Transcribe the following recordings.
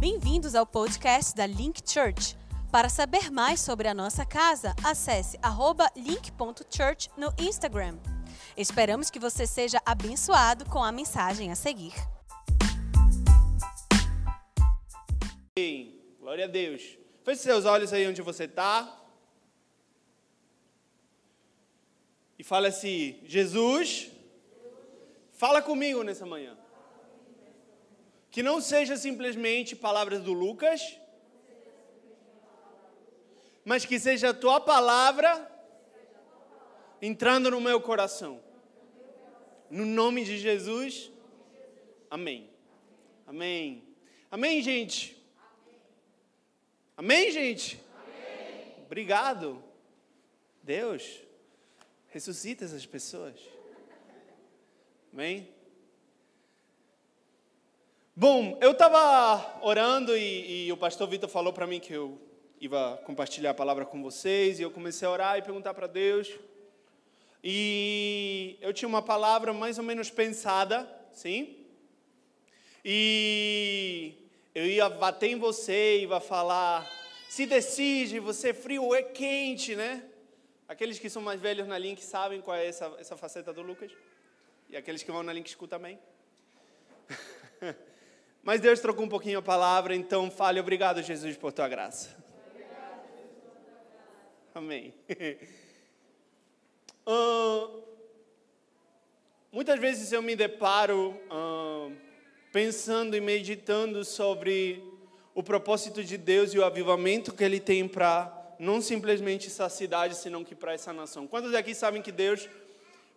Bem-vindos ao podcast da Link Church. Para saber mais sobre a nossa casa, acesse link.church no Instagram. Esperamos que você seja abençoado com a mensagem a seguir. Amém. Glória a Deus. Feche seus olhos aí onde você está. E fala assim: Jesus, fala comigo nessa manhã. Que não seja simplesmente palavras do Lucas, mas que seja a tua palavra entrando no meu coração. No nome de Jesus. Amém. Amém. Amém, gente. Amém, gente? Obrigado. Deus, ressuscita essas pessoas. Amém? Bom, eu estava orando e, e, o pastor Vitor falou para mim que eu ia compartilhar a palavra com vocês e eu comecei a orar e perguntar para Deus. E eu tinha uma palavra mais ou menos pensada, sim? E eu ia bater em você, ia falar, se decide, você é frio ou é quente, né? Aqueles que são mais velhos na Link sabem qual é essa, essa faceta do Lucas. E aqueles que vão na Link escutam também. Mas Deus trocou um pouquinho a palavra, então fale obrigado, Jesus, por tua graça. Amém. Uh, muitas vezes eu me deparo uh, pensando e meditando sobre o propósito de Deus e o avivamento que Ele tem para não simplesmente essa cidade, senão que para essa nação. Quantos aqui sabem que Deus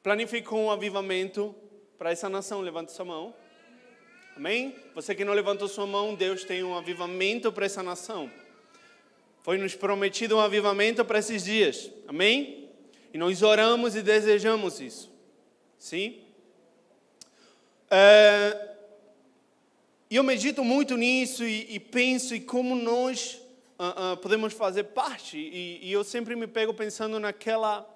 planificou um avivamento para essa nação? Levante sua mão. Amém? Você que não levantou sua mão, Deus tem um avivamento para essa nação. Foi nos prometido um avivamento para esses dias. Amém? E nós oramos e desejamos isso. Sim? É, e eu medito muito nisso e, e penso em como nós uh, uh, podemos fazer parte. E, e, eu sempre me pego pensando naquela,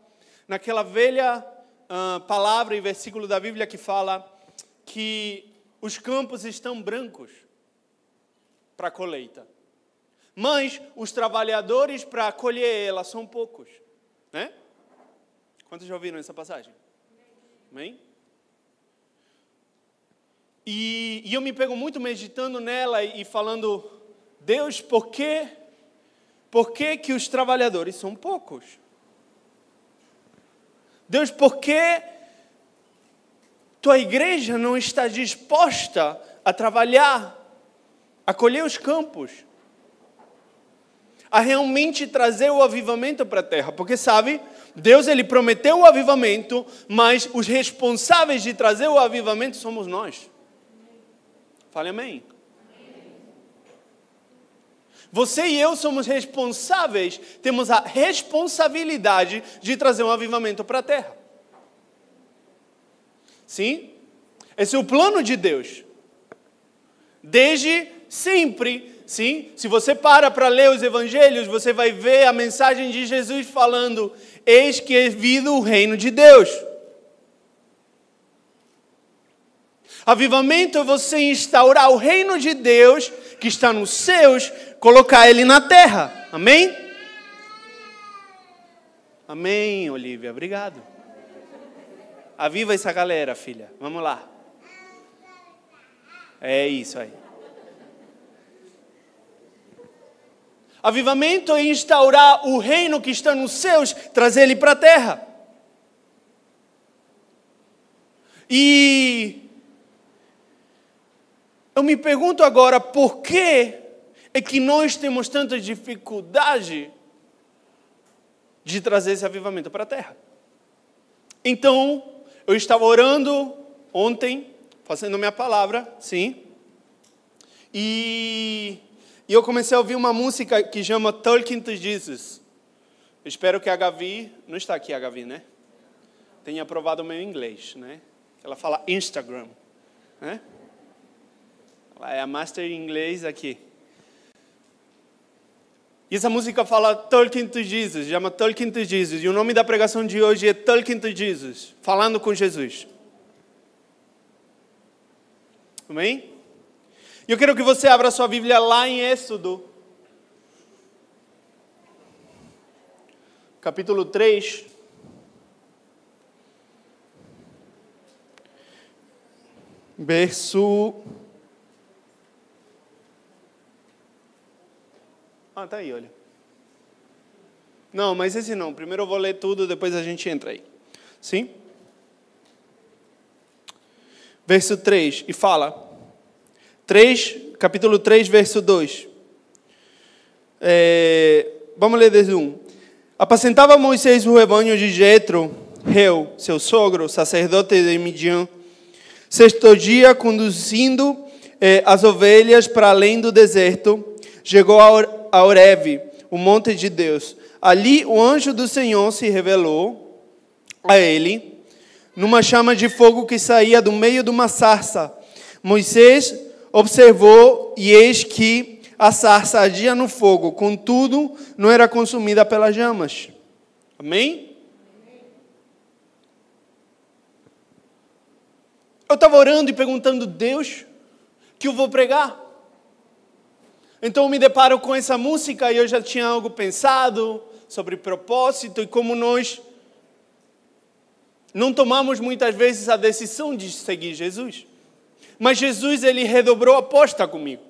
naquela velha uh, palavra e versículo da Bíblia que fala que os campos estão brancos para a colheita. Mas os trabalhadores para colher ela são poucos. Né? Quantos já ouviram essa passagem? Amém? E, e eu me pego muito meditando nela e, falando, Deus, por que, por que, que os trabalhadores são poucos? Deus, por que tua igreja não está disposta a trabalhar, a colher os campos, a realmente trazer o avivamento para a terra? Porque sabe, Deus ele prometeu o avivamento, mas os responsáveis de trazer o avivamento somos nós. Fale amém. Você e eu somos responsáveis, temos a responsabilidade de trazer um avivamento para a terra. Sim? Esse é o plano de Deus. Desde sempre, sim? Se você para para ler os evangelhos, você vai ver a mensagem de Jesus falando: Eis que é vindo o reino de Deus. Avivamento é você instaurar o reino de Deus que está nos céus, colocar ele na terra. Amém? Amém, Olivia. Obrigado. Aviva essa galera, filha. Vamos lá. É isso aí. Avivamento é instaurar o reino que está nos céus, trazer ele para a terra. E eu me pergunto agora por que é que nós temos tanta dificuldade de trazer esse avivamento para a terra. Então, eu estava orando ontem, fazendo minha palavra, sim, e, e eu comecei a ouvir uma música que chama Talking to Jesus. Eu espero que a Gavi, não está aqui a Gavi, né? Tenha aprovado o meu inglês, né? Ela fala Instagram, né? Ela é a master em inglês aqui. E essa música fala Talking to Jesus, chama Talking to Jesus. E o nome da pregação de hoje é Talking to Jesus, falando com Jesus. Amém? Eu quero que você abra sua Bíblia lá em Êxodo, capítulo 3. Verso. Ah, tá aí, olha. Não, mas esse não. Primeiro eu vou ler tudo, depois a gente entra aí. Sim? Verso 3, e fala. 3, capítulo 3, verso 2. É, vamos ler desde 1. Apacentava Moisés o rebanho de Jetro, Reu, seu sogro, sacerdote de Midian, Sexto dia, conduzindo eh, as ovelhas para além do deserto, chegou a Oreve, o monte de Deus. Ali o anjo do Senhor se revelou a ele, numa chama de fogo que saía do meio de uma sarça. Moisés observou e eis que a sarça ardia no fogo, contudo não era consumida pelas chamas. Amém? Eu estava orando e perguntando, Deus, que eu vou pregar? Então me deparo com essa música e eu já tinha algo pensado sobre propósito e como nós não tomamos muitas vezes a decisão de seguir Jesus. Mas Jesus, ele redobrou a aposta comigo.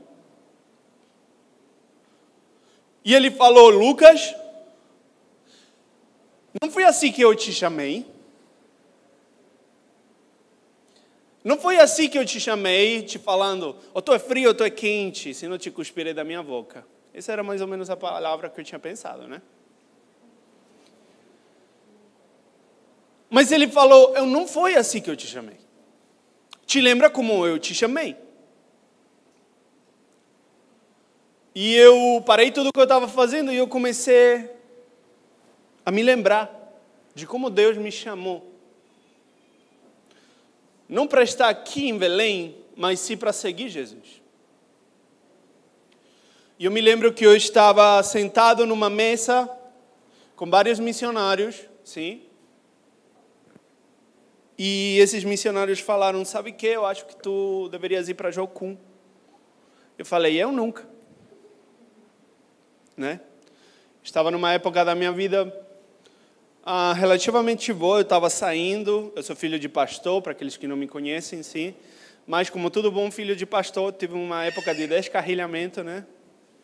E ele falou: Lucas, não foi assim que eu te chamei. Não foi assim que eu te chamei, te falando, ou tu é frio ou tu é quente, se não te cuspirei da minha boca. Essa era mais ou menos a palavra que eu tinha pensado, né? Mas ele falou, eu não foi assim que eu te chamei. Te lembra como eu te chamei? E eu parei tudo o que eu estava fazendo e eu comecei a me lembrar de como Deus me chamou não para estar aqui em Belém, mas sim para seguir Jesus. E eu me lembro que eu estava sentado numa mesa com vários missionários, sim. E esses missionários falaram: Sabe que? Eu acho que tu deverias ir para Jocum. Eu falei: Eu nunca. Né? Estava numa época da minha vida ah, relativamente boa. Eu estava saindo, eu sou filho de pastor, para aqueles que não me conhecem, sim. Mas, como todo bom filho de pastor, tive uma época de descarrilhamento, né?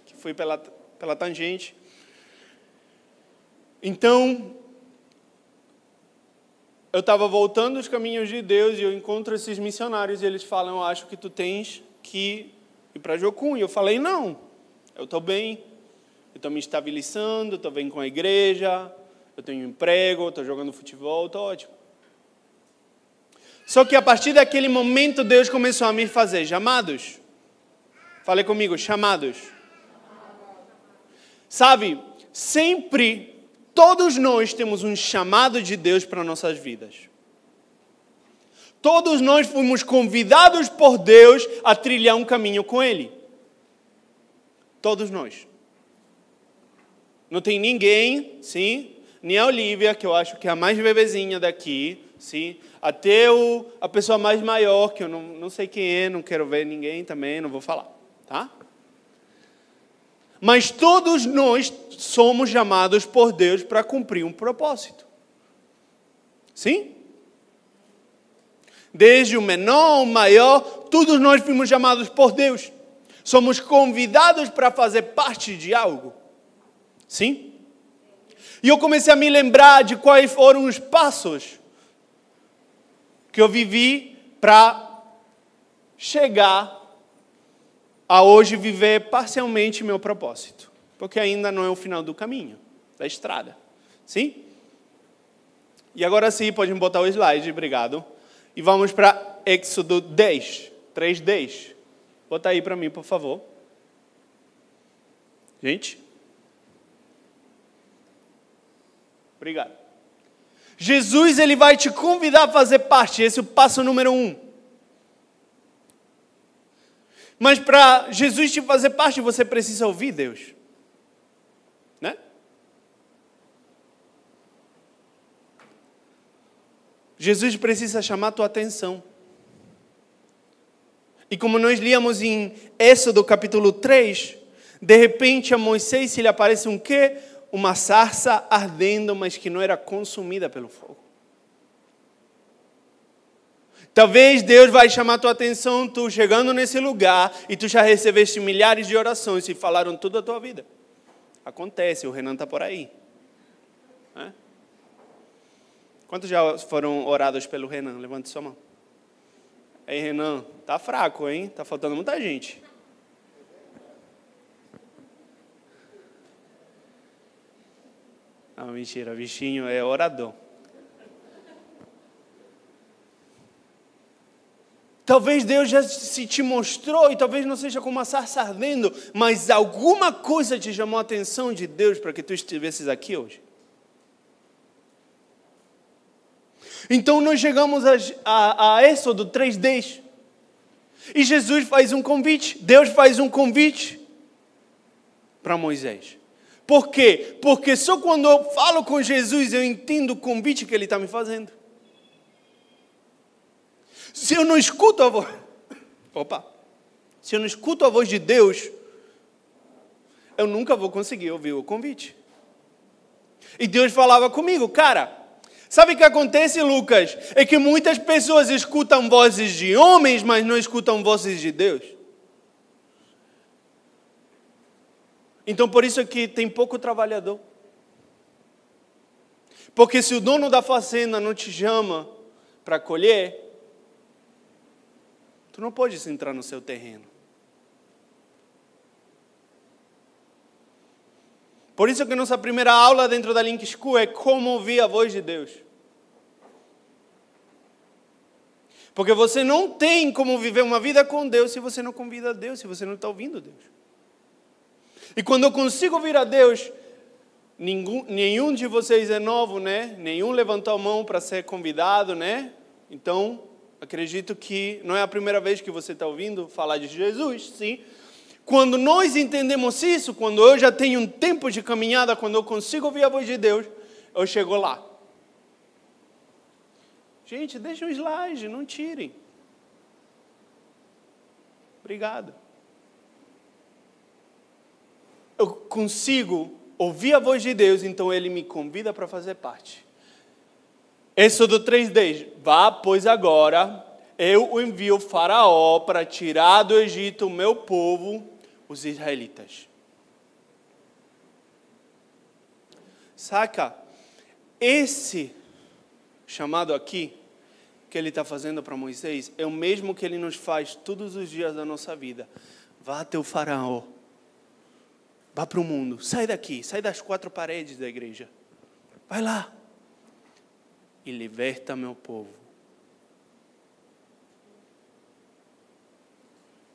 Que fui pela, pela tangente. Então, eu estava voltando os caminhos de Deus e eu encontro esses missionários e eles falam: Eu acho que tu tens que ir para Jocum. E eu falei: Não, eu estou bem, eu estou me estabilizando, estou bem com a igreja, eu tenho um emprego, estou jogando futebol, estou ótimo. Só que a partir daquele momento Deus começou a me fazer chamados. Fale comigo, chamados. Sabe, sempre todos nós temos um chamado de Deus para nossas vidas. Todos nós fomos convidados por Deus a trilhar um caminho com Ele. Todos nós. Não tem ninguém, sim, nem a Olivia, que eu acho que é a mais bebezinha daqui, sim? até o, a pessoa mais maior, que eu não, não sei quem é, não quero ver ninguém também, não vou falar. Tá? Mas todos nós somos chamados por Deus para cumprir um propósito. Sim? Desde o menor ao maior, todos nós fomos chamados por Deus. Somos convidados para fazer parte de algo. Sim? E eu comecei a me lembrar de quais foram os passos que eu vivi para chegar a hoje viver parcialmente meu propósito. Porque ainda não é o final do caminho, da estrada. Sim? E agora sim, pode botar o slide, obrigado. E vamos para Éxodo 10, 3:10. Bota aí para mim, por favor. Gente, Obrigado. Jesus ele vai te convidar a fazer parte. Esse é o passo número um. Mas para Jesus te fazer parte, você precisa ouvir Deus. Né? Jesus precisa chamar a tua atenção. E como nós líamos em Êxodo capítulo 3, de repente a Moisés se lhe aparece um quê? Uma sarça ardendo, mas que não era consumida pelo fogo. Talvez Deus vai chamar tua atenção, tu chegando nesse lugar e tu já recebeste milhares de orações e falaram tudo a tua vida. Acontece, o Renan está por aí. É? Quantos já foram orados pelo Renan? Levante sua mão. Aí, Renan, tá fraco, hein? Tá faltando muita gente. Não, mentira, bichinho é orador. Talvez Deus já se te mostrou e talvez não seja como a sarça ardendo, mas alguma coisa te chamou a atenção de Deus para que tu estivesses aqui hoje. Então nós chegamos a, a, a Êxodo 3.10 e Jesus faz um convite, Deus faz um convite para Moisés. Por quê? Porque só quando eu falo com Jesus eu entendo o convite que ele está me fazendo. Se eu não escuto a voz. Opa! Se eu não escuto a voz de Deus, eu nunca vou conseguir ouvir o convite. E Deus falava comigo, cara. Sabe o que acontece, Lucas? É que muitas pessoas escutam vozes de homens, mas não escutam vozes de Deus. Então por isso é que tem pouco trabalhador. Porque se o dono da fazenda não te chama para colher, Tu não podes entrar no seu terreno. Por isso que nossa primeira aula dentro da Link School é como ouvir a voz de Deus. Porque você não tem como viver uma vida com Deus se você não convida a Deus, se você não está ouvindo Deus. E quando eu consigo ouvir a Deus, nenhum, nenhum de vocês é novo, né? Nenhum levantou a mão para ser convidado, né? Então, Acredito que não é a primeira vez que você está ouvindo falar de Jesus, sim. Quando nós entendemos isso, quando eu já tenho um tempo de caminhada, quando eu consigo ouvir a voz de Deus, eu chego lá. Gente, deixa o slide, não tirem. Obrigado. Eu consigo ouvir a voz de Deus, então Ele me convida para fazer parte. Êxodo 3,10: Vá, pois agora eu envio o Faraó para tirar do Egito o meu povo, os israelitas. Saca? Esse chamado aqui, que ele está fazendo para Moisés, é o mesmo que ele nos faz todos os dias da nossa vida. Vá até o Faraó. Vá para o mundo. Sai daqui. Sai das quatro paredes da igreja. Vai lá e liberta meu povo.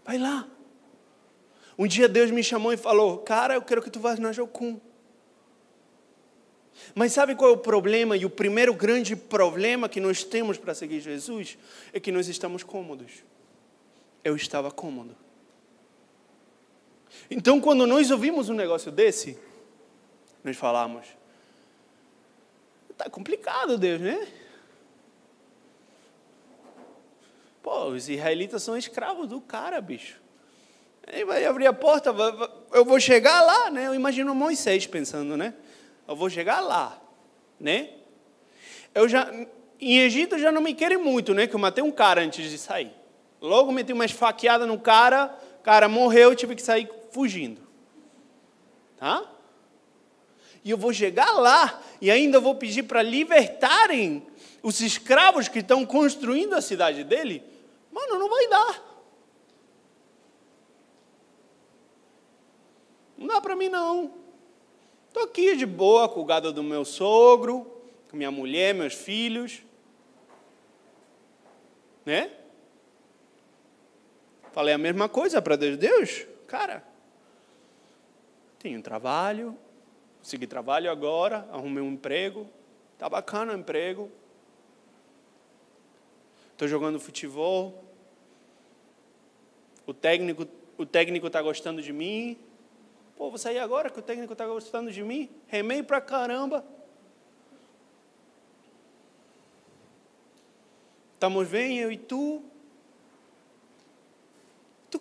Vai lá. Um dia Deus me chamou e falou: Cara, eu quero que tu vás na Jocum. Mas sabe qual é o problema? E o primeiro grande problema que nós temos para seguir Jesus é que nós estamos cômodos. Eu estava cômodo. Então, quando nós ouvimos um negócio desse, nós falamos: Tá complicado, Deus, né? Pô, os israelitas são escravos do cara, bicho. Ele vai abrir a porta, eu vou chegar lá, né? Eu imagino Moisés pensando, né? Eu vou chegar lá, né? Eu já, em Egito já não me querem muito, né? Que eu matei um cara antes de sair. Logo meti uma esfaqueada no cara, cara morreu, tive que sair fugindo. Tá? E eu vou chegar lá e ainda vou pedir para libertarem os escravos que estão construindo a cidade dele. Mano, não vai dar. Não dá para mim não. Estou aqui de boa com o gado do meu sogro, com minha mulher, meus filhos. Né? Falei a mesma coisa para Deus. Deus, cara, tenho um trabalho, consegui trabalho agora, arrumei um emprego, tá bacana o emprego. Estou jogando futebol. O técnico o técnico está gostando de mim. Pô, vou sair agora que o técnico está gostando de mim. Remei pra caramba. Estamos bem, eu e tu.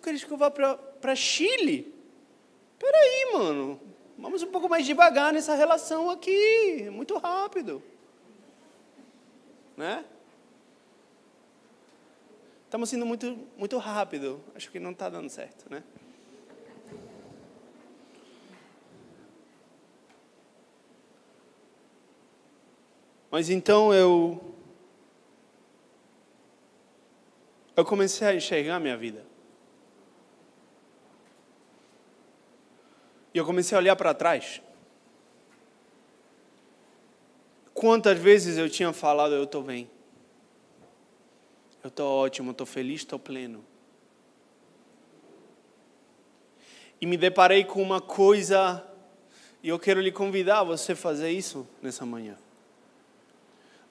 queres que eu vá para Chile? Peraí, mano. Vamos um pouco mais devagar nessa relação aqui. Muito rápido. Né? Estamos sendo muito, muito rápido. Acho que não está dando certo, né? Mas então eu eu comecei a enxergar a minha vida. E eu comecei a olhar para trás. Quantas vezes eu tinha falado, eu estou bem. Eu estou ótimo, estou feliz, estou pleno. E me deparei com uma coisa, e eu quero lhe convidar a você fazer isso nessa manhã.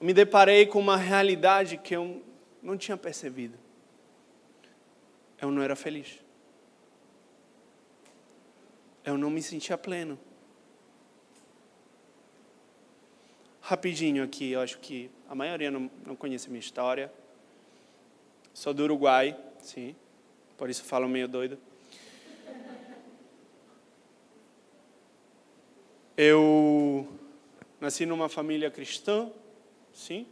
Eu me deparei com uma realidade que eu não tinha percebido. Eu não era feliz eu não me sentia pleno. Rapidinho aqui, eu acho que a maioria não, não conhece a minha história. Sou do Uruguai, sim, por isso falo meio doido. Eu nasci numa família cristã, sim.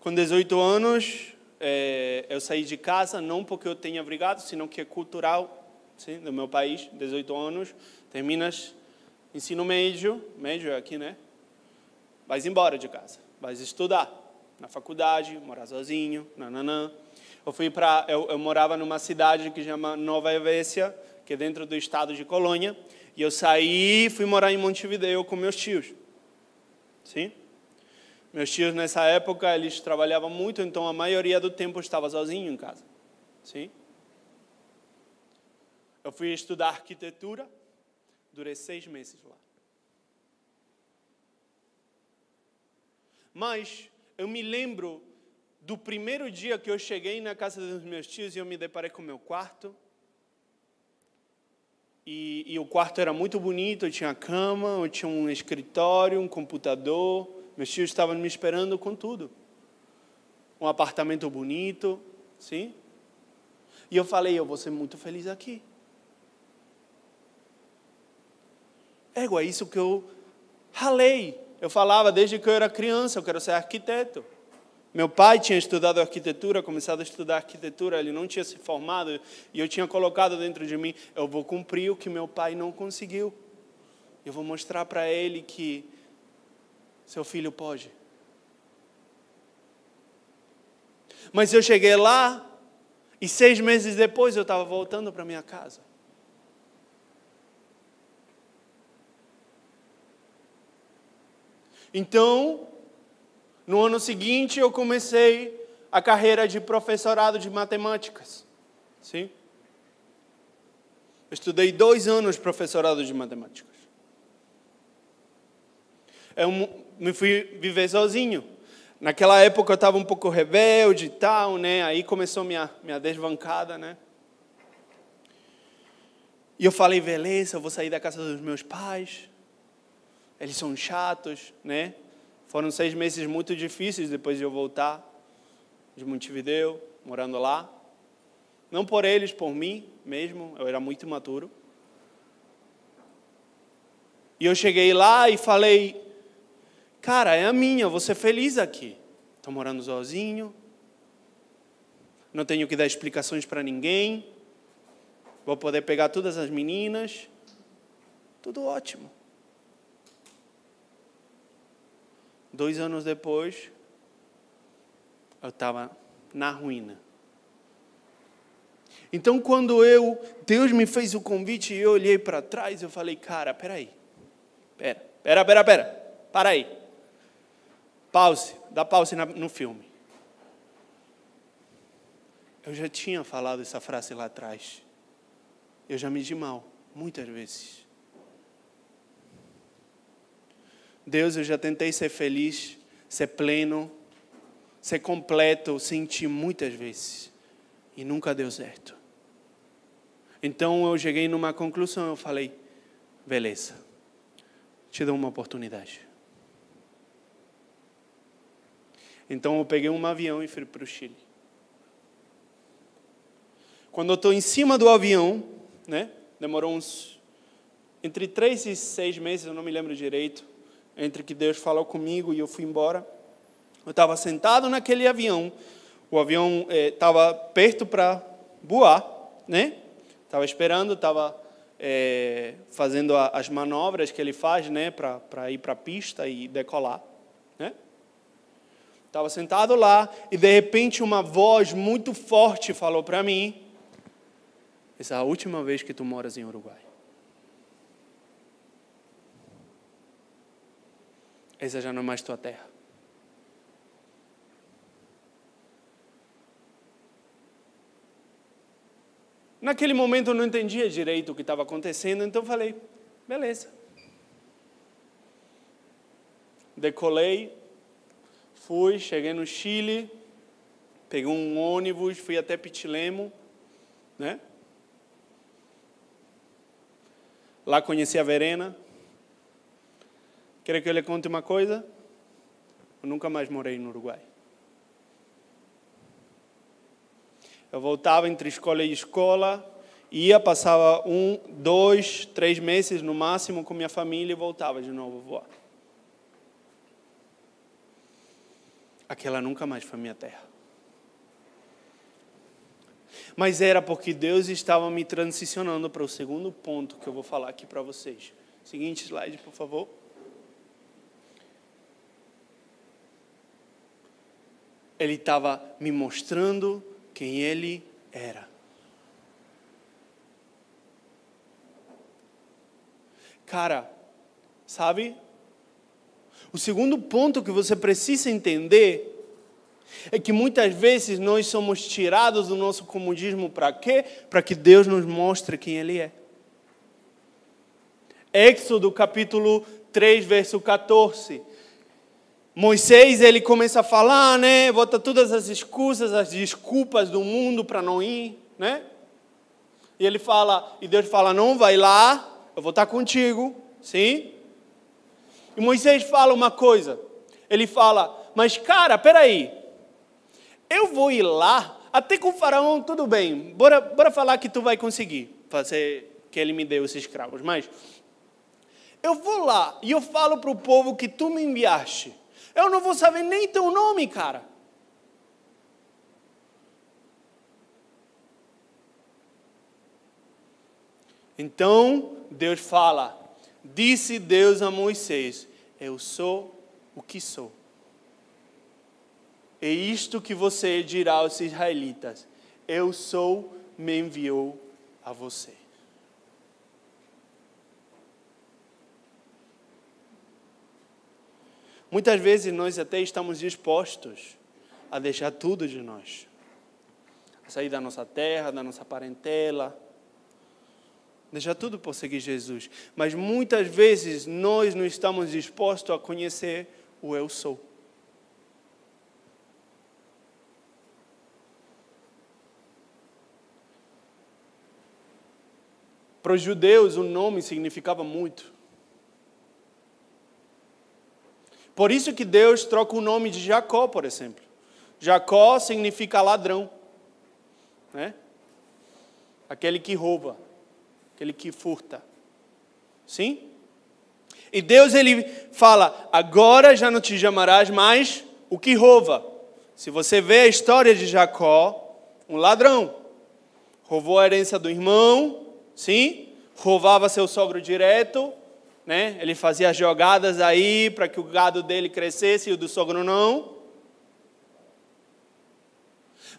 Com 18 anos, é, eu saí de casa, não porque eu tenha brigado, senão que é cultural sim, do meu país, 18 anos, terminas ensino médio, médio é aqui, né? Vais embora de casa, vais estudar na faculdade, morar sozinho, nananã. Eu fui para, eu, eu, morava numa cidade que chama Nova Helvécia, que é dentro do estado de Colônia, e eu saí fui morar em Montevideo com meus tios. Sim? Meus tios nessa época, eles trabalhavam muito, então a maioria do tempo eu estava sozinho em casa. Sim? Eu fui estudar arquitetura, durei seis meses lá. Mas eu me lembro do primeiro dia que eu cheguei na casa dos meus tios e eu me deparei com o meu quarto. E, e, o quarto era muito bonito, eu tinha cama, eu tinha um escritório, um computador. Meus tios estavam me esperando com tudo. Um apartamento bonito, sim? E eu falei, eu vou ser muito feliz aqui. Égua, isso que eu ralei. Eu falava desde que eu era criança, eu quero ser arquiteto. Meu pai tinha estudado arquitetura, começado a estudar arquitetura, ele não tinha se formado, e eu tinha colocado dentro de mim: eu vou cumprir o que meu pai não conseguiu. Eu vou mostrar para ele que seu filho pode. Mas eu cheguei lá, e seis meses depois eu estava voltando para minha casa. Então, no ano seguinte, eu comecei a carreira de professorado de matemáticas. Sim? Eu estudei dois anos professorado de matemáticas. Eu me fui viver sozinho. Naquela época eu estava um pouco rebelde e tal, né? Aí começou minha minha desvancada, né? E eu falei, beleza, eu vou sair da casa dos meus pais eles são chatos, né? Foram seis meses muito difíceis depois de eu voltar de Montevideo, morando lá. Não por eles, por mim mesmo, eu era muito imaturo. E eu cheguei lá e falei, cara, é a minha, vou ser feliz aqui. Estou morando sozinho, não tenho que dar explicações para ninguém, vou poder pegar todas as meninas, tudo ótimo. Dois anos depois, eu estava na ruína. Então, quando eu, Deus me fez o convite e eu olhei para trás, eu falei, cara, peraí, pera, pera, pera, pera, para aí. Pause, dá pause no filme. Eu já tinha falado essa frase lá atrás. Eu já me di mal, muitas vezes. Deus, eu já tentei ser feliz, ser pleno, ser completo, sentir muitas vezes e nunca deu certo. Então eu cheguei numa conclusão, eu falei, beleza, te dou uma oportunidade. Então eu peguei um avião e fui para o Chile. quando eu estou em cima do avião, né? Demorou uns entre três e seis meses, eu não me lembro direito, entre que Deus falou comigo e eu fui embora. Eu estava sentado naquele avião, o avião estava eh, perto para voar, né? Estava esperando, estava eh, fazendo a, as manobras que ele faz, né, para ir para a pista e decolar, né? Estava sentado lá e de repente uma voz muito forte falou para mim: essa é a última vez que tu moras em Uruguai. Essa já não é mais tua terra. Naquele momento eu não entendia direito o que estava acontecendo, então falei: beleza. Decolei, fui, cheguei no Chile, peguei um ônibus, fui até Pitilemo, né? Lá conheci a Verena. Quer que eu lhe conte uma coisa? Eu nunca mais morei no Uruguai. Eu voltava entre escola e escola, ia, passava um, dois, três meses no máximo com minha família e voltava de novo voar. Aquela nunca mais foi minha terra mas era porque Deus estava me transicionando para o segundo ponto que eu vou falar aqui para vocês. Seguinte slide, por favor. Ele estava me mostrando quem ele era. Cara, sabe? O segundo ponto que você precisa entender é que muitas vezes nós somos tirados do nosso comodismo para quê? Para que Deus nos mostre quem Ele é. Êxodo capítulo 3, verso 14. Moisés, ele começa a falar, né? Bota todas as excusas, as desculpas do mundo para não ir, né? E ele fala, e Deus fala: "Não vai lá, eu vou estar contigo", sim? E Moisés fala uma coisa. Ele fala: "Mas cara, peraí, eu vou ir lá, até com o faraó, tudo bem, bora, bora falar que tu vai conseguir fazer que ele me dê os escravos, mas eu vou lá e eu falo para o povo que tu me enviaste. Eu não vou saber nem teu nome, cara. Então Deus fala: Disse Deus a Moisés: Eu sou o que sou. É isto que você dirá aos israelitas: Eu sou, me enviou a você. Muitas vezes nós até estamos dispostos a deixar tudo de nós, a sair da nossa terra, da nossa parentela, deixar tudo por seguir Jesus. Mas muitas vezes nós não estamos dispostos a conhecer o Eu Sou. Para os judeus, o nome significava muito. Por isso que Deus troca o nome de Jacó, por exemplo. Jacó significa ladrão, né? Aquele que rouba, aquele que furta. Sim? E Deus ele fala: agora já não te chamarás mais o que rouba. Se você vê a história de Jacó, um ladrão, roubou a herança do irmão, sim, roubava seu sogro direto, né? Ele fazia jogadas aí para que o gado dele crescesse e o do sogro não.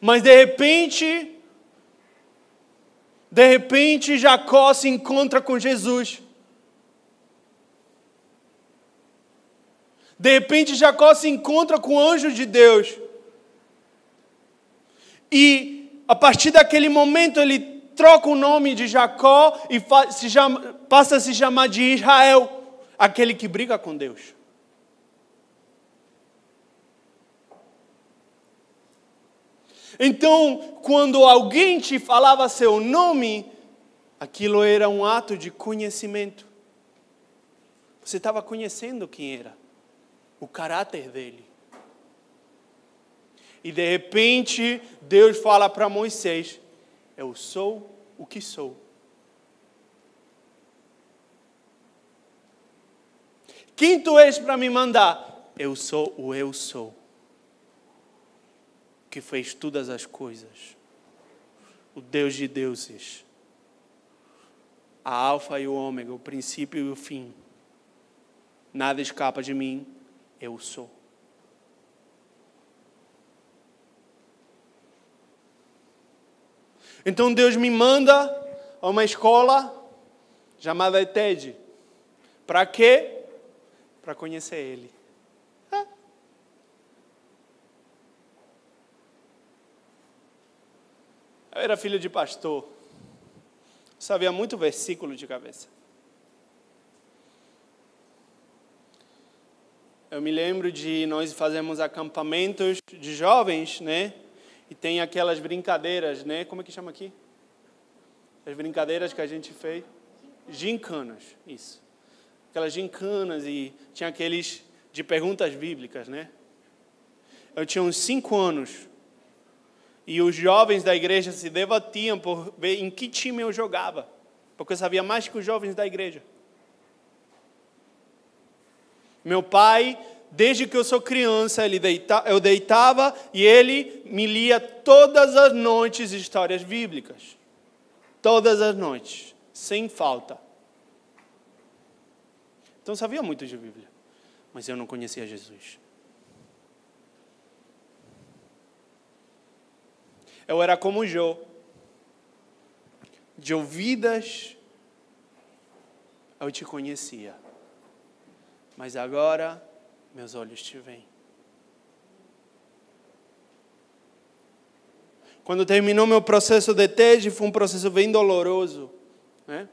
Mas de repente, de repente Jacó se encontra com Jesus. De repente Jacó se encontra com o anjo de Deus. E a partir daquele momento ele troca o nome de Jacó e se chama, passa a se chamar de Israel, aquele que briga com Deus. Então, quando alguém te falava seu nome, aquilo era um ato de conhecimento. Você estava conhecendo quem era, o caráter dele. E de repente, Deus fala para Moisés: Eu sou o que sou. Quem tu és para me mandar? Eu sou o eu sou, que fez todas as coisas, o Deus de deuses, a Alfa e o Ômega, o princípio e o fim. Nada escapa de mim, eu sou. Então Deus me manda a uma escola chamada ETED. Para quê? Para conhecer Ele. Eu era filho de pastor. Sabia muito versículo de cabeça. Eu me lembro de nós fazemos acampamentos de jovens, né? E tem aquelas brincadeiras, né? Como é que chama aqui? As brincadeiras que a gente fez. Gincanas, isso. Aquelas gincanas e tinha aqueles de perguntas bíblicas, né? Eu tinha uns cinco anos e os jovens da igreja se debatiam por ver em que time eu jogava, porque eu sabia mais que os jovens da igreja. Meu pai desde que eu sou criança, ele deita, eu deitava e ele me lia todas as noites histórias bíblicas. Todas as noites, sem falta. Então sabia muito de Bíblia, mas eu não conhecia Jesus. Eu era como Jô, de ouvidas eu te conhecia, mas agora meus olhos te veem. Quando terminou meu processo de TED, foi um processo bem doloroso. Né?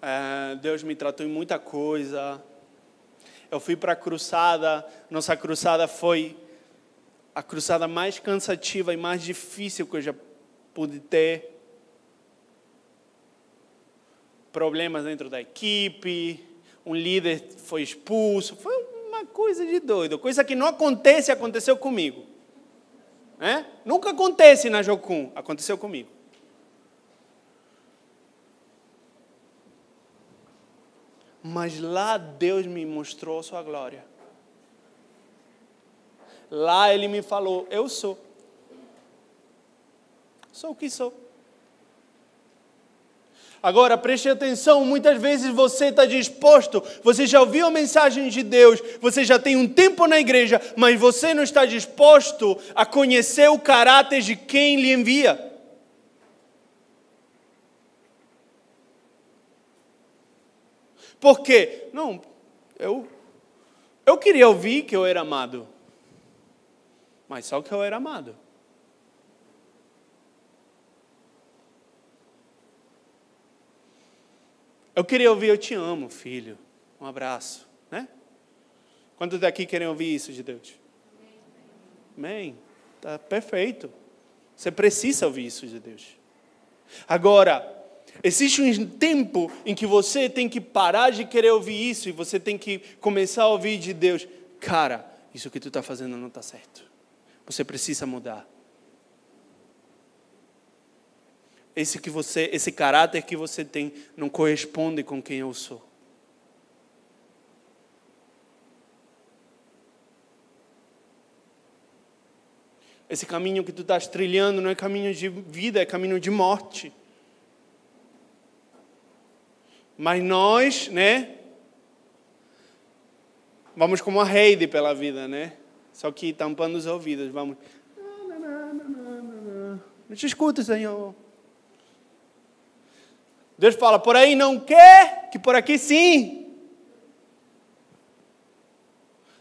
É, Deus me tratou em muita coisa. Eu fui para a cruzada. Nossa cruzada foi a cruzada mais cansativa e mais difícil que eu já pude ter. Problemas dentro da equipe, um líder foi expulso. Foi uma coisa de doido. Coisa que não acontece, aconteceu comigo. É? Nunca acontece na Jocum, aconteceu comigo. Mas lá Deus me mostrou sua glória. Lá Ele me falou: Eu sou. Sou o que sou. Agora preste atenção, muitas vezes você está disposto, você já ouviu a mensagem de Deus, você já tem um tempo na igreja, mas você não está disposto a conhecer o caráter de quem lhe envia. Por quê? Não, eu, eu queria ouvir que eu era amado, mas só que eu era amado. Eu queria ouvir, eu te amo, filho. Um abraço, né? Quantos daqui querem ouvir isso de Deus? Amém. Tá perfeito. Você precisa ouvir isso de Deus. Agora, existe um tempo em que você tem que parar de querer ouvir isso e você tem que começar a ouvir de Deus. Cara, isso que tu está fazendo não está certo. Você precisa mudar. Esse que você, esse caráter que você tem não corresponde com quem eu sou. Esse caminho que tu estás trilhando não é caminho de vida, é caminho de morte. Mas nós, né? Vamos como a Heidi pela vida, né? Só que tampando os ouvidos, vamos. Não te escuta, Senhor. Deus fala, por aí não quer, que por aqui sim.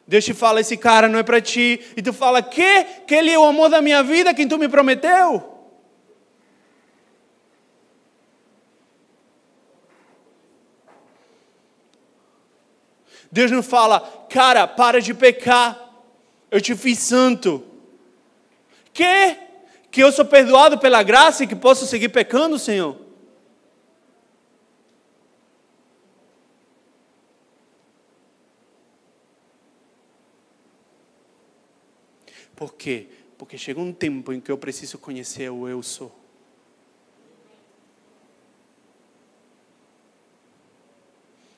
Deus te fala, esse cara não é para ti. E tu fala, que? Que ele é o amor da minha vida, quem tu me prometeu? Deus não fala, cara, para de pecar. Eu te fiz santo. Que? Que eu sou perdoado pela graça e que posso seguir pecando, Senhor? Por quê? Porque chega um tempo em que eu preciso conhecer o eu sou.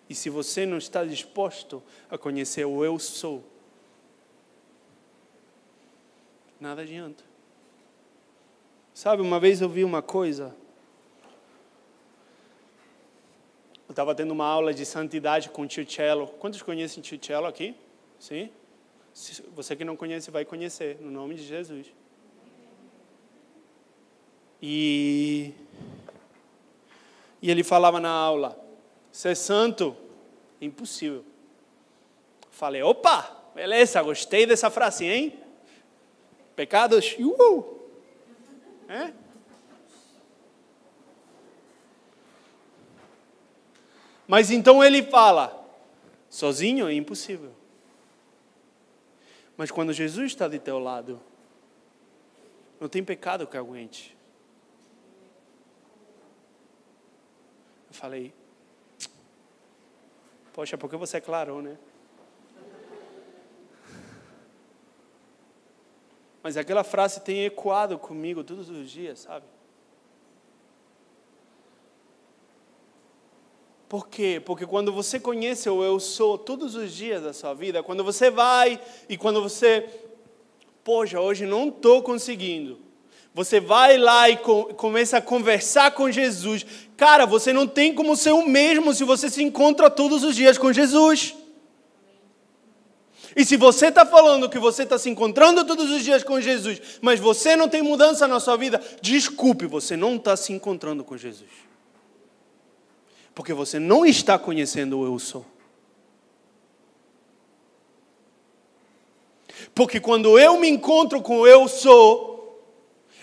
E se você não está disposto a conhecer o eu sou, nada adianta. Sabe, uma vez eu vi uma coisa. Eu estava tendo uma aula de santidade com o tio Cello. Quantos conhecem o tio Cello aqui? Sim? Você que não conhece, vai conhecer, no nome de Jesus. E, e ele falava na aula: ser santo, impossível. Falei: opa, beleza, gostei dessa frase, hein? Pecados, uh! É? Mas então ele fala: sozinho é impossível. Mas quando Jesus está de teu lado, não tem pecado que aguente. Eu falei, poxa, porque você é claro, né? Mas aquela frase tem ecoado comigo todos os dias, sabe? Por quê? Porque quando você conhece o eu sou todos os dias da sua vida, quando você vai e quando você, poxa, hoje não estou conseguindo. Você vai lá e começa a conversar com Jesus. Cara, você não tem como ser o mesmo se você se encontra todos os dias com Jesus. E se você está falando que você está se encontrando todos os dias com Jesus, mas você não tem mudança na sua vida, desculpe, você não está se encontrando com Jesus. Porque você não está conhecendo o eu sou. Porque quando eu me encontro com o eu sou,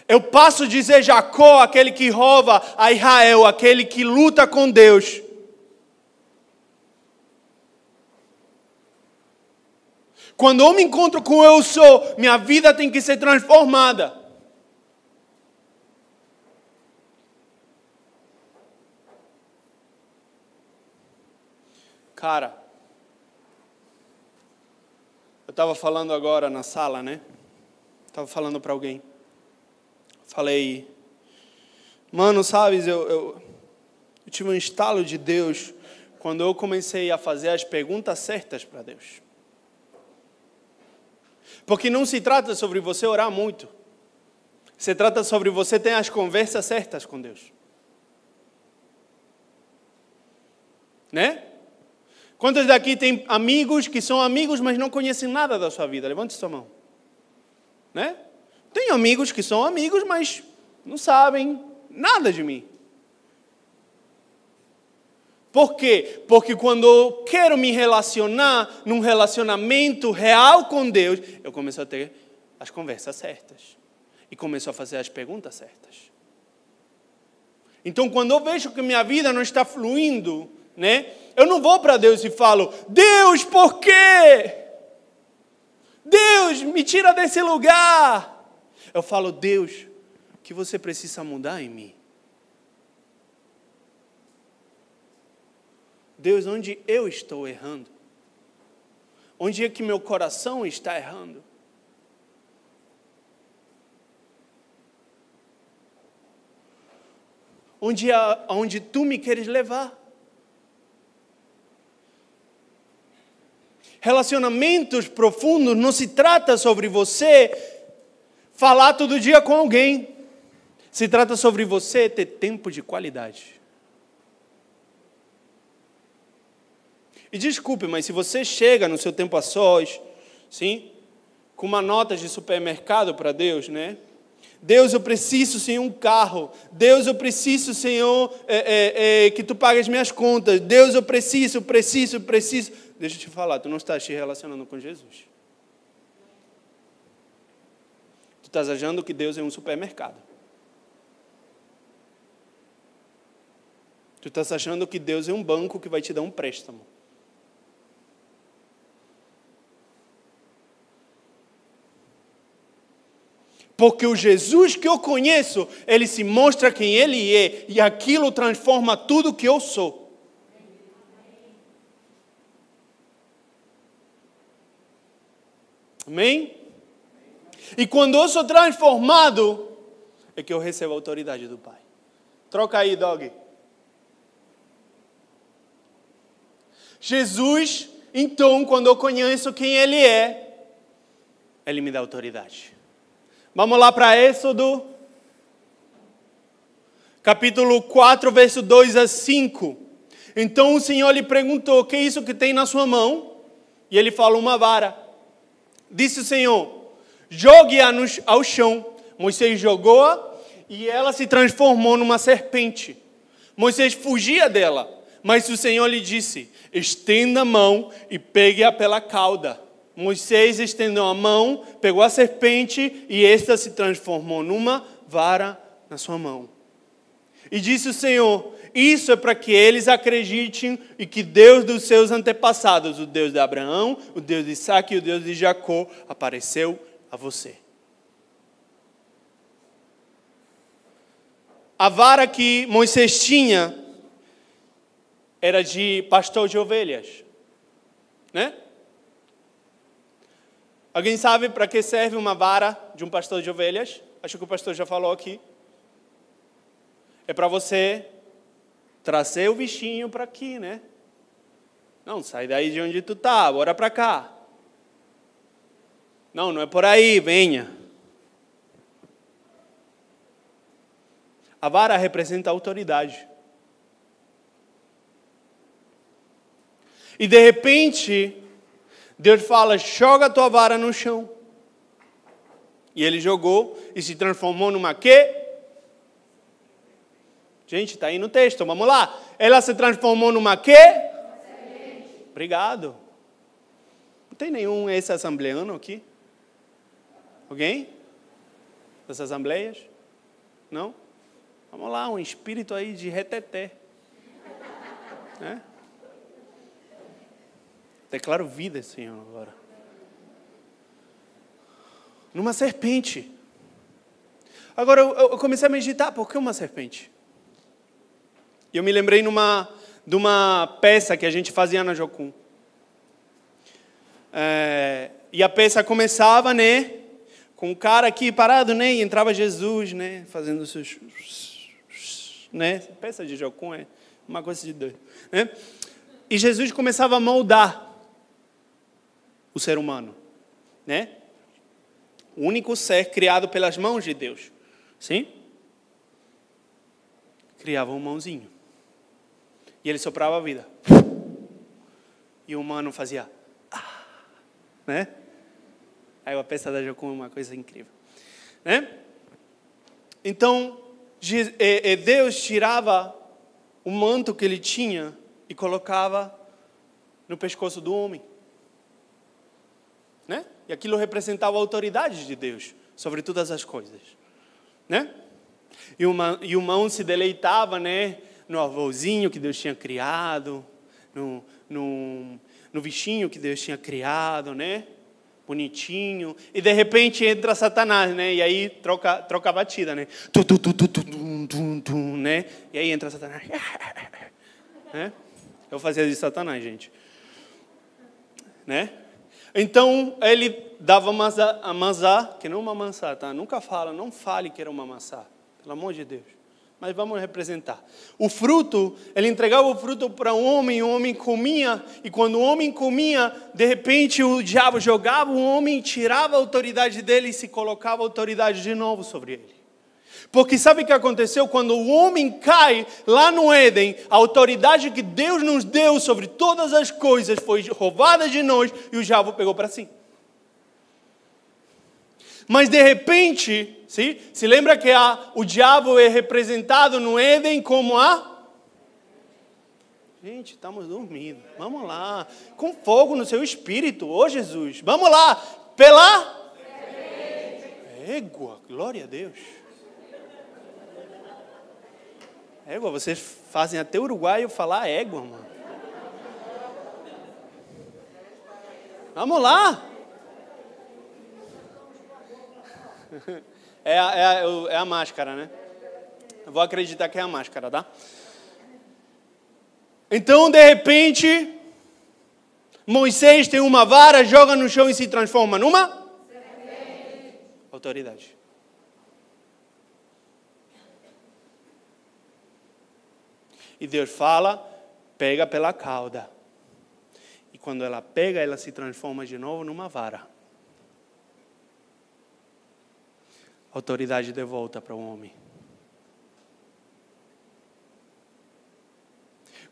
eu passo a dizer Jacó, aquele que rouba a Israel, aquele que luta com Deus. Quando eu me encontro com eu sou, minha vida tem que ser transformada. Cara, eu estava falando agora na sala, né? Estava falando para alguém. Falei, mano, sabes, eu, eu, eu tive um estalo de Deus quando eu comecei a fazer as perguntas certas para Deus. Porque não se trata sobre você orar muito. Se trata sobre você ter as conversas certas com Deus. Né? Quantos daqui tem amigos que são amigos, mas não conhecem nada da sua vida? Levante sua mão. Né? Tem amigos que são amigos, mas não sabem nada de mim. Por quê? Porque quando eu quero me relacionar num relacionamento real com Deus, eu começo a ter as conversas certas e começo a fazer as perguntas certas. Então, quando eu vejo que minha vida não está fluindo, né? Eu não vou para Deus e falo: "Deus, por quê? Deus, me tira desse lugar." Eu falo: "Deus, o que você precisa mudar em mim?" Deus, onde eu estou errando? Onde é que meu coração está errando? Onde, é, onde tu me queres levar? Relacionamentos profundos não se trata sobre você falar todo dia com alguém. Se trata sobre você ter tempo de qualidade. E desculpe, mas se você chega no seu tempo a sós, sim, com uma nota de supermercado para Deus, né? Deus, eu preciso, Senhor, um carro. Deus, eu preciso, Senhor, é, é, é, que tu pague as minhas contas. Deus, eu preciso, preciso, preciso. Deixa eu te falar, tu não estás te relacionando com Jesus. Tu estás achando que Deus é um supermercado. Tu estás achando que Deus é um banco que vai te dar um préstamo. Porque o Jesus que eu conheço, ele se mostra quem ele é, e aquilo transforma tudo que eu sou. Amém? E quando eu sou transformado, é que eu recebo a autoridade do Pai. Troca aí, dog. Jesus, então, quando eu conheço quem Ele é, Ele me dá autoridade. Vamos lá para Êxodo, capítulo 4, verso 2 a 5. Então o Senhor lhe perguntou: que é isso que tem na sua mão? E ele falou: Uma vara. Disse o Senhor: Jogue-a ao chão. Moisés jogou-a e ela se transformou numa serpente. Moisés fugia dela, mas o Senhor lhe disse: estenda a mão e pegue-a pela cauda. Moisés estendeu a mão, pegou a serpente e esta se transformou numa vara na sua mão. E disse o Senhor: Isso é para que eles acreditem e que Deus dos seus antepassados, o Deus de Abraão, o Deus de Isaac e o Deus de Jacó, apareceu a você. A vara que Moisés tinha era de pastor de ovelhas, né? Alguém sabe para que serve uma vara de um pastor de ovelhas? Acho que o pastor já falou aqui. É para você trazer o bichinho para aqui, né? Não, sai daí de onde tu tá, bora para cá. Não, não é por aí, venha. A vara representa a autoridade. E de repente, Deus fala: joga a tua vara no chão. E ele jogou e se transformou numa quê? Gente, está aí no texto, vamos lá. Ela se transformou numa quê? Obrigado. Não tem nenhum ex-assembleano aqui? Alguém? Das assembleias? Não? Vamos lá, um espírito aí de reteté. Né? Declaro vida, Senhor, agora. Numa serpente. Agora eu, eu comecei a meditar, por que uma serpente? E eu me lembrei numa, de uma peça que a gente fazia na Jocum. É, e a peça começava, né? Com o cara aqui parado, né? E entrava Jesus, né? Fazendo seus né? Peça de Jocum é uma coisa de doido, né? E Jesus começava a moldar o ser humano, né? O único ser criado pelas mãos de Deus, sim? Criava um mãozinho e ele soprava a vida e o humano fazia, ah, né? Aí a peça da Jocum é uma coisa incrível, né? Então é, é, Deus tirava o manto que ele tinha e colocava no pescoço do homem. Né? E aquilo representava a autoridade de Deus sobre todas as coisas. Né? E, uma, e o mão se deleitava né, no avôzinho que Deus tinha criado, no, no, no bichinho que Deus tinha criado, né? bonitinho, e de repente entra Satanás, né? E aí troca, troca a batida, né? Tu, tu, tu, tu, tu, tu, tu, né? E aí entra Satanás. né? Eu fazia de Satanás, gente. Né? Então ele dava a maçã, que não uma maçã, tá? Nunca fala, não fale que era uma maçã, pelo amor de Deus mas vamos representar. O fruto, ele entregava o fruto para um homem, o homem comia, e quando o homem comia, de repente o diabo jogava o homem, tirava a autoridade dele e se colocava a autoridade de novo sobre ele. Porque sabe o que aconteceu? Quando o homem cai lá no Éden, a autoridade que Deus nos deu sobre todas as coisas foi roubada de nós e o diabo pegou para si. Mas de repente, sim, se lembra que a, o diabo é representado no Éden como a. Gente, estamos dormindo. Vamos lá. Com fogo no seu espírito, ô oh, Jesus. Vamos lá. Pela. Égua, glória a Deus. Égua, vocês fazem até uruguaio falar égua, mano. Vamos lá. É a, é, é a máscara, né? Eu vou acreditar que é a máscara, tá? Então, de repente, Moisés tem uma vara, joga no chão e se transforma numa? Autoridade. E Deus fala, pega pela cauda. E quando ela pega, ela se transforma de novo numa vara. Autoridade de volta para o homem.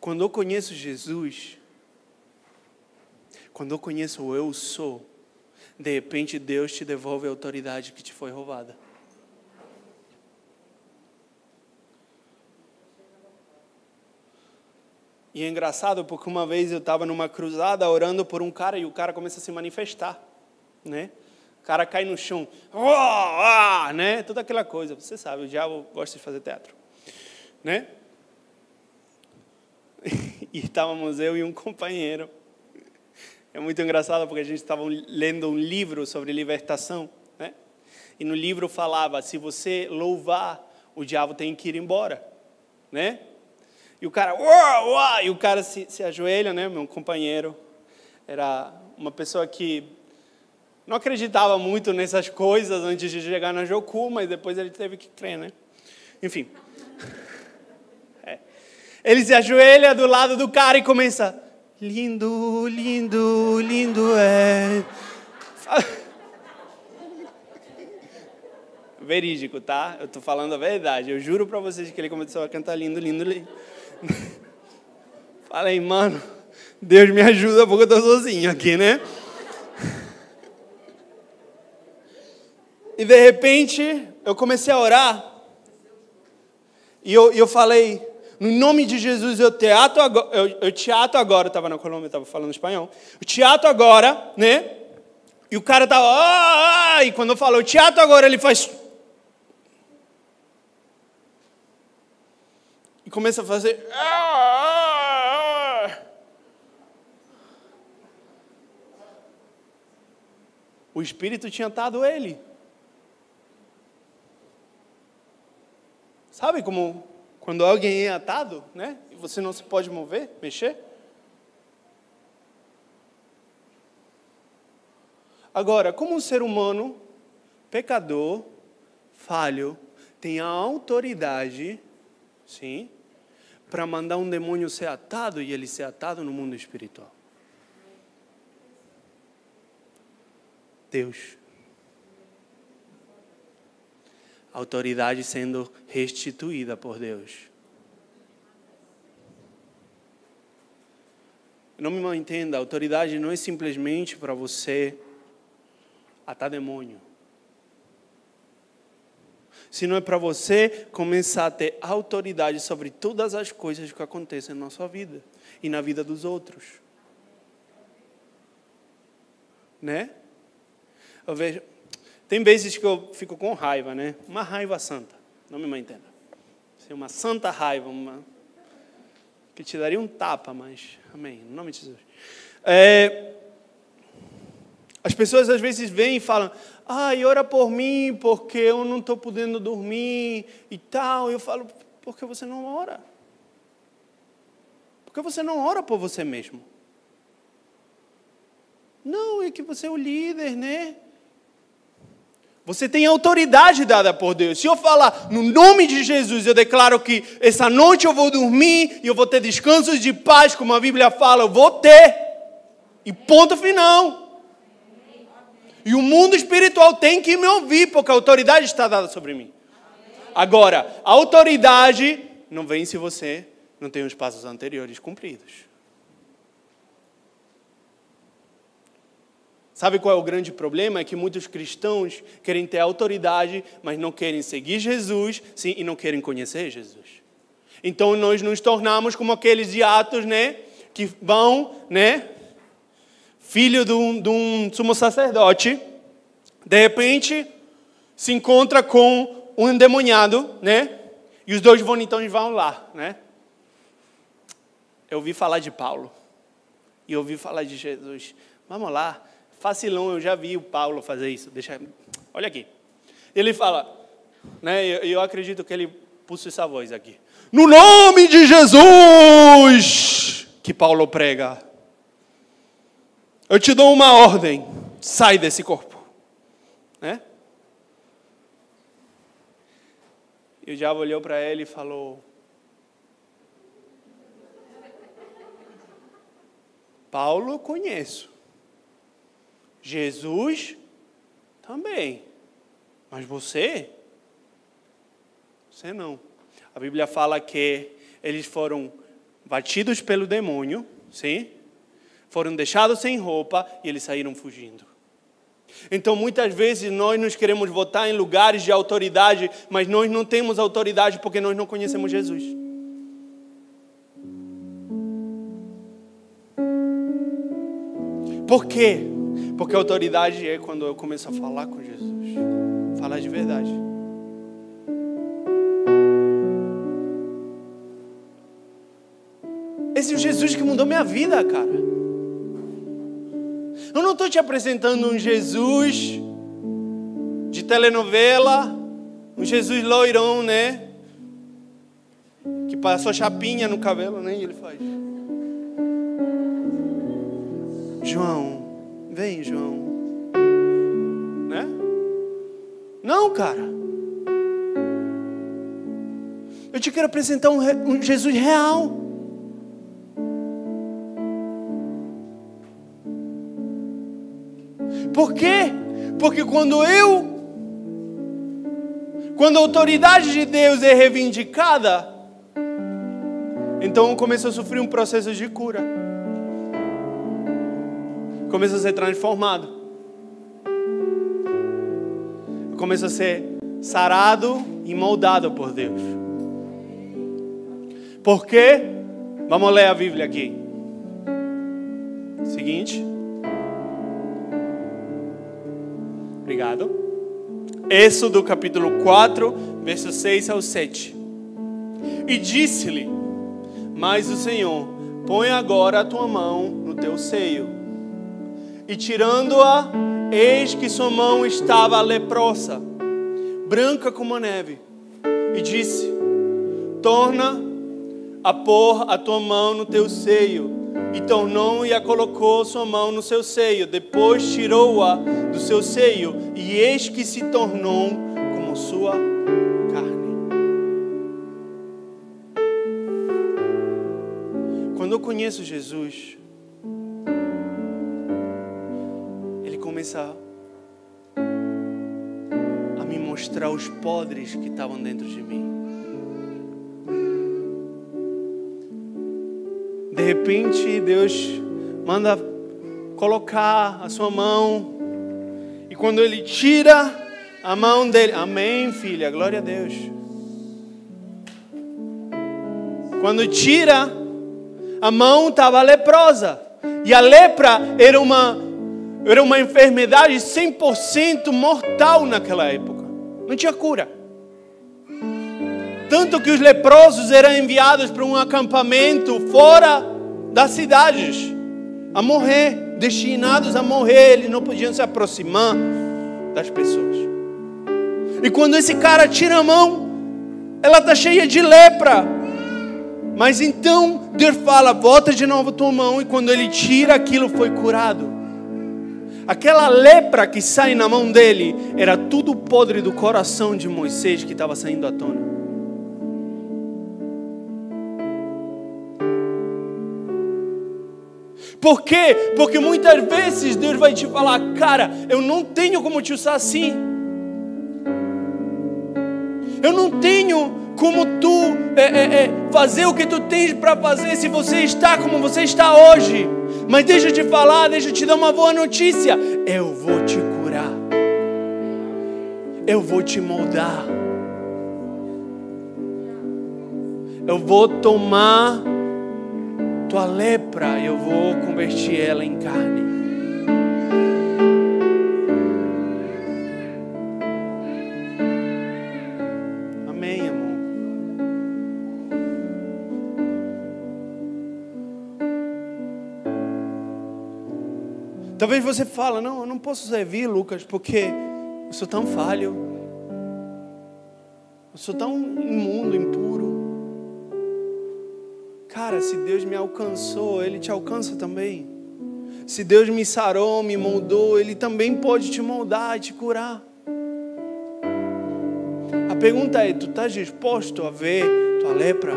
Quando eu conheço Jesus, quando eu conheço o eu sou, de repente Deus te devolve a autoridade que te foi roubada. E é engraçado porque uma vez eu estava numa cruzada orando por um cara e o cara começa a se manifestar, né? Cara cai no chão, oh, oh, né? Toda aquela coisa, você sabe, o diabo gosta de fazer teatro, né? E estávamos eu e um companheiro. É muito engraçado porque a gente estava lendo um livro sobre libertação, né? E no livro falava: se você louvar, o diabo tem que ir embora, né? E o cara, uau, uau, e o cara se, se ajoelha, né? Meu companheiro era uma pessoa que não acreditava muito nessas coisas antes de chegar na Joku, mas depois ele teve que crer, né? Enfim. É. Ele se ajoelha do lado do cara e começa: Lindo, lindo, lindo é. Verídico, tá? Eu tô falando a verdade. Eu juro para vocês que ele começou a cantar lindo, lindo, lindo. Falei, mano, Deus me ajuda porque eu estou sozinho aqui, né? E de repente, eu comecei a orar. E eu, eu falei, no nome de Jesus, eu teatro agora, eu, eu teatro agora, estava na Colômbia, estava falando espanhol. Eu teatro agora, né? E o cara estava, ah, ah, e quando eu falo, eu teatro agora, ele faz e começa a fazer. O Espírito tinha atado ele. Sabe como quando alguém é atado, né? E você não se pode mover, mexer? Agora, como um ser humano, pecador, falho, tem a autoridade, sim, para mandar um demônio ser atado e ele ser atado no mundo espiritual. Deus. Autoridade sendo restituída por Deus. Não me entenda, autoridade não é simplesmente para você atar demônio se não é para você começar a ter autoridade sobre todas as coisas que acontecem na sua vida e na vida dos outros. Né? Eu vejo. Tem vezes que eu fico com raiva, né? Uma raiva santa. Não me entenda. Assim, uma santa raiva, uma que te daria um tapa, mas amém, em nome de Jesus. É, as pessoas às vezes vêm e falam: ai, ora por mim, porque eu não estou podendo dormir e tal. Eu falo, porque você não ora? Porque você não ora por você mesmo? Não, é que você é o líder, né? Você tem autoridade dada por Deus. Se eu falar no nome de Jesus, eu declaro que essa noite eu vou dormir e eu vou ter descansos de paz, como a Bíblia fala, eu vou ter. E ponto final. E o mundo espiritual tem que me ouvir, porque a autoridade está dada sobre mim. Agora, a autoridade não vem se você não tem os passos anteriores cumpridos. Sabe qual é o grande problema? É que muitos cristãos querem ter autoridade, mas não querem seguir Jesus sim, e não querem conhecer Jesus. Então nós nos tornamos como aqueles de Atos, né? Que vão, né? filho de um, de um sumo sacerdote, de repente se encontra com um endemoniado, né? E os dois bonitões vão lá, né? Eu ouvi falar de Paulo e ouvi falar de Jesus. Vamos lá, facilão, eu já vi o Paulo fazer isso. Deixa, olha aqui. Ele fala, né? Eu, eu acredito que ele pôs essa voz aqui. No nome de Jesus, que Paulo prega. Eu te dou uma ordem: sai desse corpo. Né? E o diabo olhou para ele e falou: Paulo conheço. Jesus também. Mas você? Você não. A Bíblia fala que eles foram batidos pelo demônio, sim? Foram deixados sem roupa e eles saíram fugindo. Então, muitas vezes nós nos queremos votar em lugares de autoridade, mas nós não temos autoridade porque nós não conhecemos Jesus. Por quê? Porque autoridade é quando eu começo a falar com Jesus, falar de verdade. Esse é o Jesus que mudou minha vida, cara. Eu não estou te apresentando um Jesus de telenovela, um Jesus loirão, né? Que passou chapinha no cabelo, nem né? ele faz. João, vem, João. Né? Não, cara. Eu te quero apresentar um, um Jesus real. Por quê? Porque quando eu, quando a autoridade de Deus é reivindicada, então eu começo a sofrer um processo de cura. Começo a ser transformado. Eu começo a ser sarado e moldado por Deus. Por quê? Vamos ler a Bíblia aqui. Seguinte. Obrigado. Êxodo capítulo 4, versos 6 ao 7. E disse-lhe: Mas o Senhor, põe agora a tua mão no teu seio. E tirando-a, eis que sua mão estava leprosa, branca como a neve. E disse: Torna a pôr a tua mão no teu seio. E tornou e a colocou sua mão no seu seio. Depois tirou-a do seu seio, e eis que se tornou como sua carne. Quando eu conheço Jesus, começa a me mostrar os podres que estavam dentro de mim. De repente, Deus manda colocar a sua mão. E quando ele tira a mão dele, amém, filha, glória a Deus. Quando tira, a mão estava leprosa. E a lepra era uma, era uma enfermidade 100% mortal naquela época. Não tinha cura. Tanto que os leprosos eram enviados para um acampamento fora das cidades, a morrer, destinados a morrer, eles não podiam se aproximar das pessoas. E quando esse cara tira a mão, ela está cheia de lepra. Mas então Deus fala: bota de novo tua mão, e quando ele tira, aquilo foi curado. Aquela lepra que sai na mão dele era tudo podre do coração de Moisés que estava saindo à tona. Por quê? Porque muitas vezes Deus vai te falar, cara, eu não tenho como te usar assim. Eu não tenho como tu é, é, é, fazer o que tu tens para fazer se você está como você está hoje. Mas deixa eu te falar, deixa eu te dar uma boa notícia. Eu vou te curar. Eu vou te moldar. Eu vou tomar tua lepra, eu vou converter ela em carne. Talvez você fale, não, eu não posso servir, Lucas, porque eu sou tão falho. Eu sou tão imundo, impuro. Cara, se Deus me alcançou, Ele te alcança também. Se Deus me sarou, me moldou, Ele também pode te moldar e te curar. A pergunta é: tu estás disposto a ver tua lepra?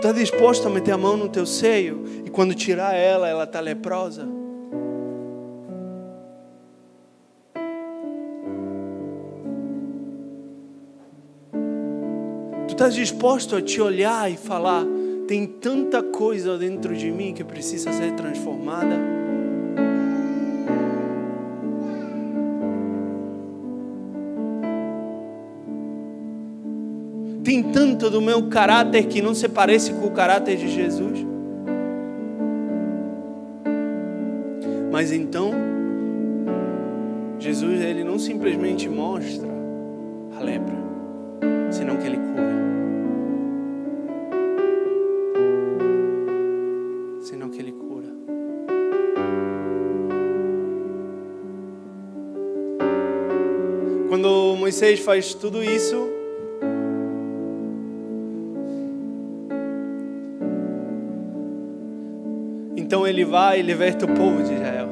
Tu estás disposto a meter a mão no teu seio e quando tirar ela, ela está leprosa? Tu estás disposto a te olhar e falar: tem tanta coisa dentro de mim que precisa ser transformada? Tanto do meu caráter que não se parece com o caráter de Jesus. Mas então, Jesus ele não simplesmente mostra a lepra, senão que ele cura. Senão que ele cura. Quando Moisés faz tudo isso, ele vai e liberta o povo de Israel.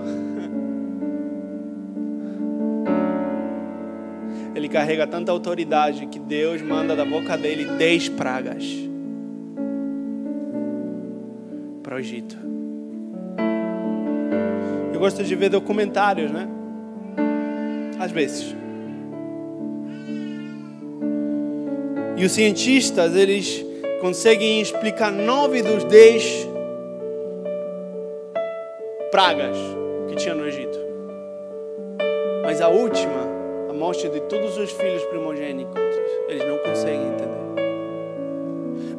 Ele carrega tanta autoridade que Deus manda da boca dele dez pragas para o Egito. Eu gosto de ver documentários, né? Às vezes. E os cientistas, eles conseguem explicar nove dos dez pragas que tinha no Egito. Mas a última, a morte de todos os filhos primogênitos, eles não conseguem entender.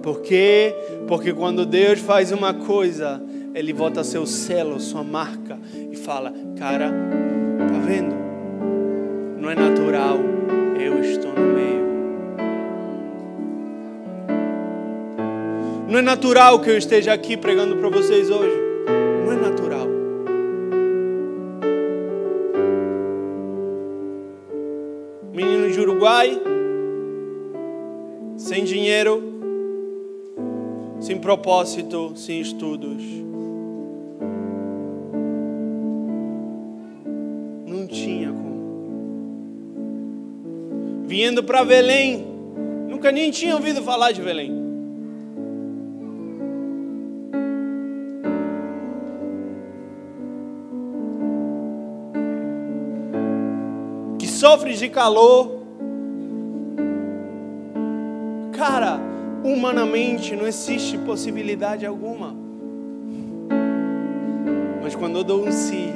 Por quê? Porque quando Deus faz uma coisa, Ele bota seu selo, sua marca e fala: Cara, tá vendo? Não é natural, eu estou no meio. Não é natural que eu esteja aqui pregando para vocês hoje. Propósito, sem estudos. Não tinha como. Vindo para Belém, nunca nem tinha ouvido falar de Belém. Que sofre de calor, Cara, humanamente não existe possibilidade alguma. Mas quando eu dou um sim,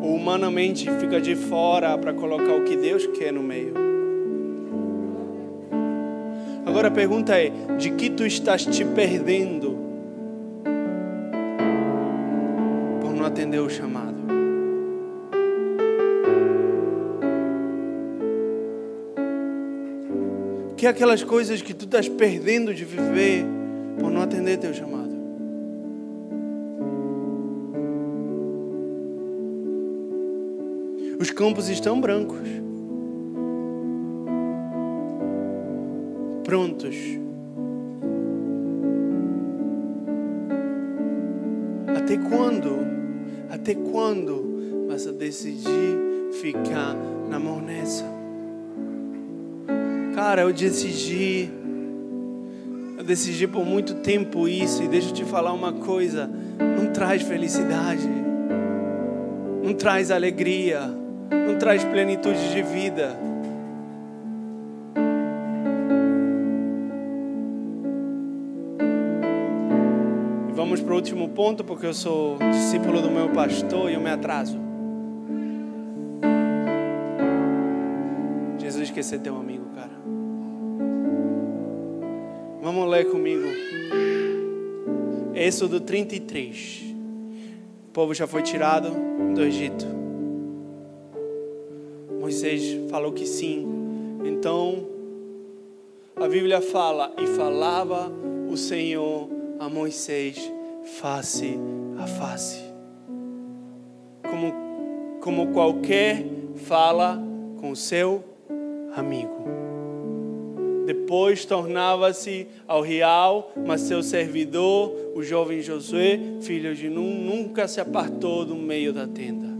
o humanamente fica de fora para colocar o que Deus quer no meio. Agora a pergunta é: de que tu estás te perdendo por não atender o chamado? Que é aquelas coisas que tu estás perdendo de viver por não atender teu chamado. Os campos estão brancos, prontos. Até quando? Até quando vas a decidir ficar na mão nessa? Cara, eu decidi. Eu decidi por muito tempo isso. E deixa eu te falar uma coisa: não traz felicidade, não traz alegria, não traz plenitude de vida. E vamos para o último ponto, porque eu sou discípulo do meu pastor e eu me atraso. Esquecer teu amigo. Vamos ler comigo. Êxodo 33. O povo já foi tirado do Egito. Moisés falou que sim. Então, a Bíblia fala: E falava o Senhor a Moisés face a face. Como, como qualquer fala com o seu amigo. Depois tornava-se ao real, mas seu servidor, o jovem Josué, filho de Nun, nunca se apartou do meio da tenda.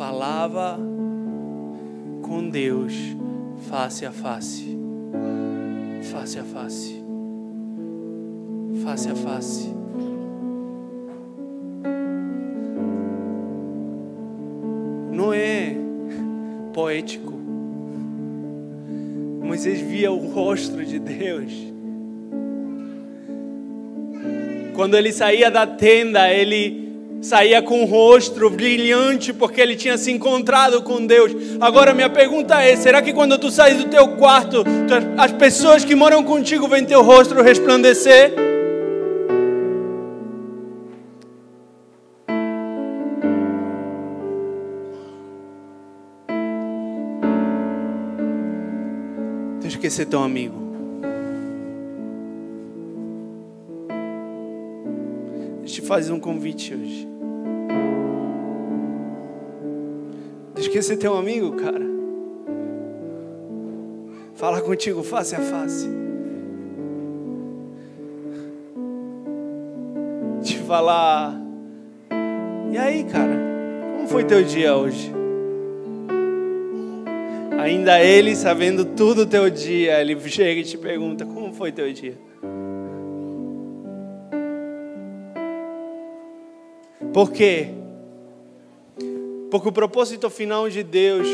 falava com Deus face a face. Face a face. Face a face. Não é poético. Moisés via o rosto de Deus. Quando ele saía da tenda, ele saía com o rosto brilhante porque ele tinha se encontrado com Deus. Agora minha pergunta é: será que quando tu sai do teu quarto, as pessoas que moram contigo veem teu rosto resplandecer? Quer ser teu amigo. te fazer um convite hoje. Quer ser teu amigo, cara. Fala contigo face a face. Te falar. E aí, cara? Como foi teu dia hoje? Ainda ele, sabendo tudo o teu dia, ele chega e te pergunta: Como foi teu dia? Por quê? Porque o propósito final de Deus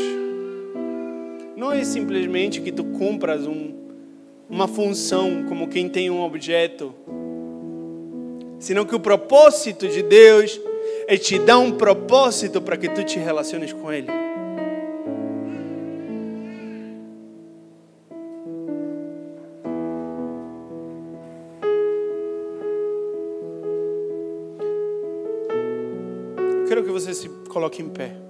não é simplesmente que tu cumpras um, uma função como quem tem um objeto, senão que o propósito de Deus é te dar um propósito para que tu te relaciones com Ele. Coloque em pé.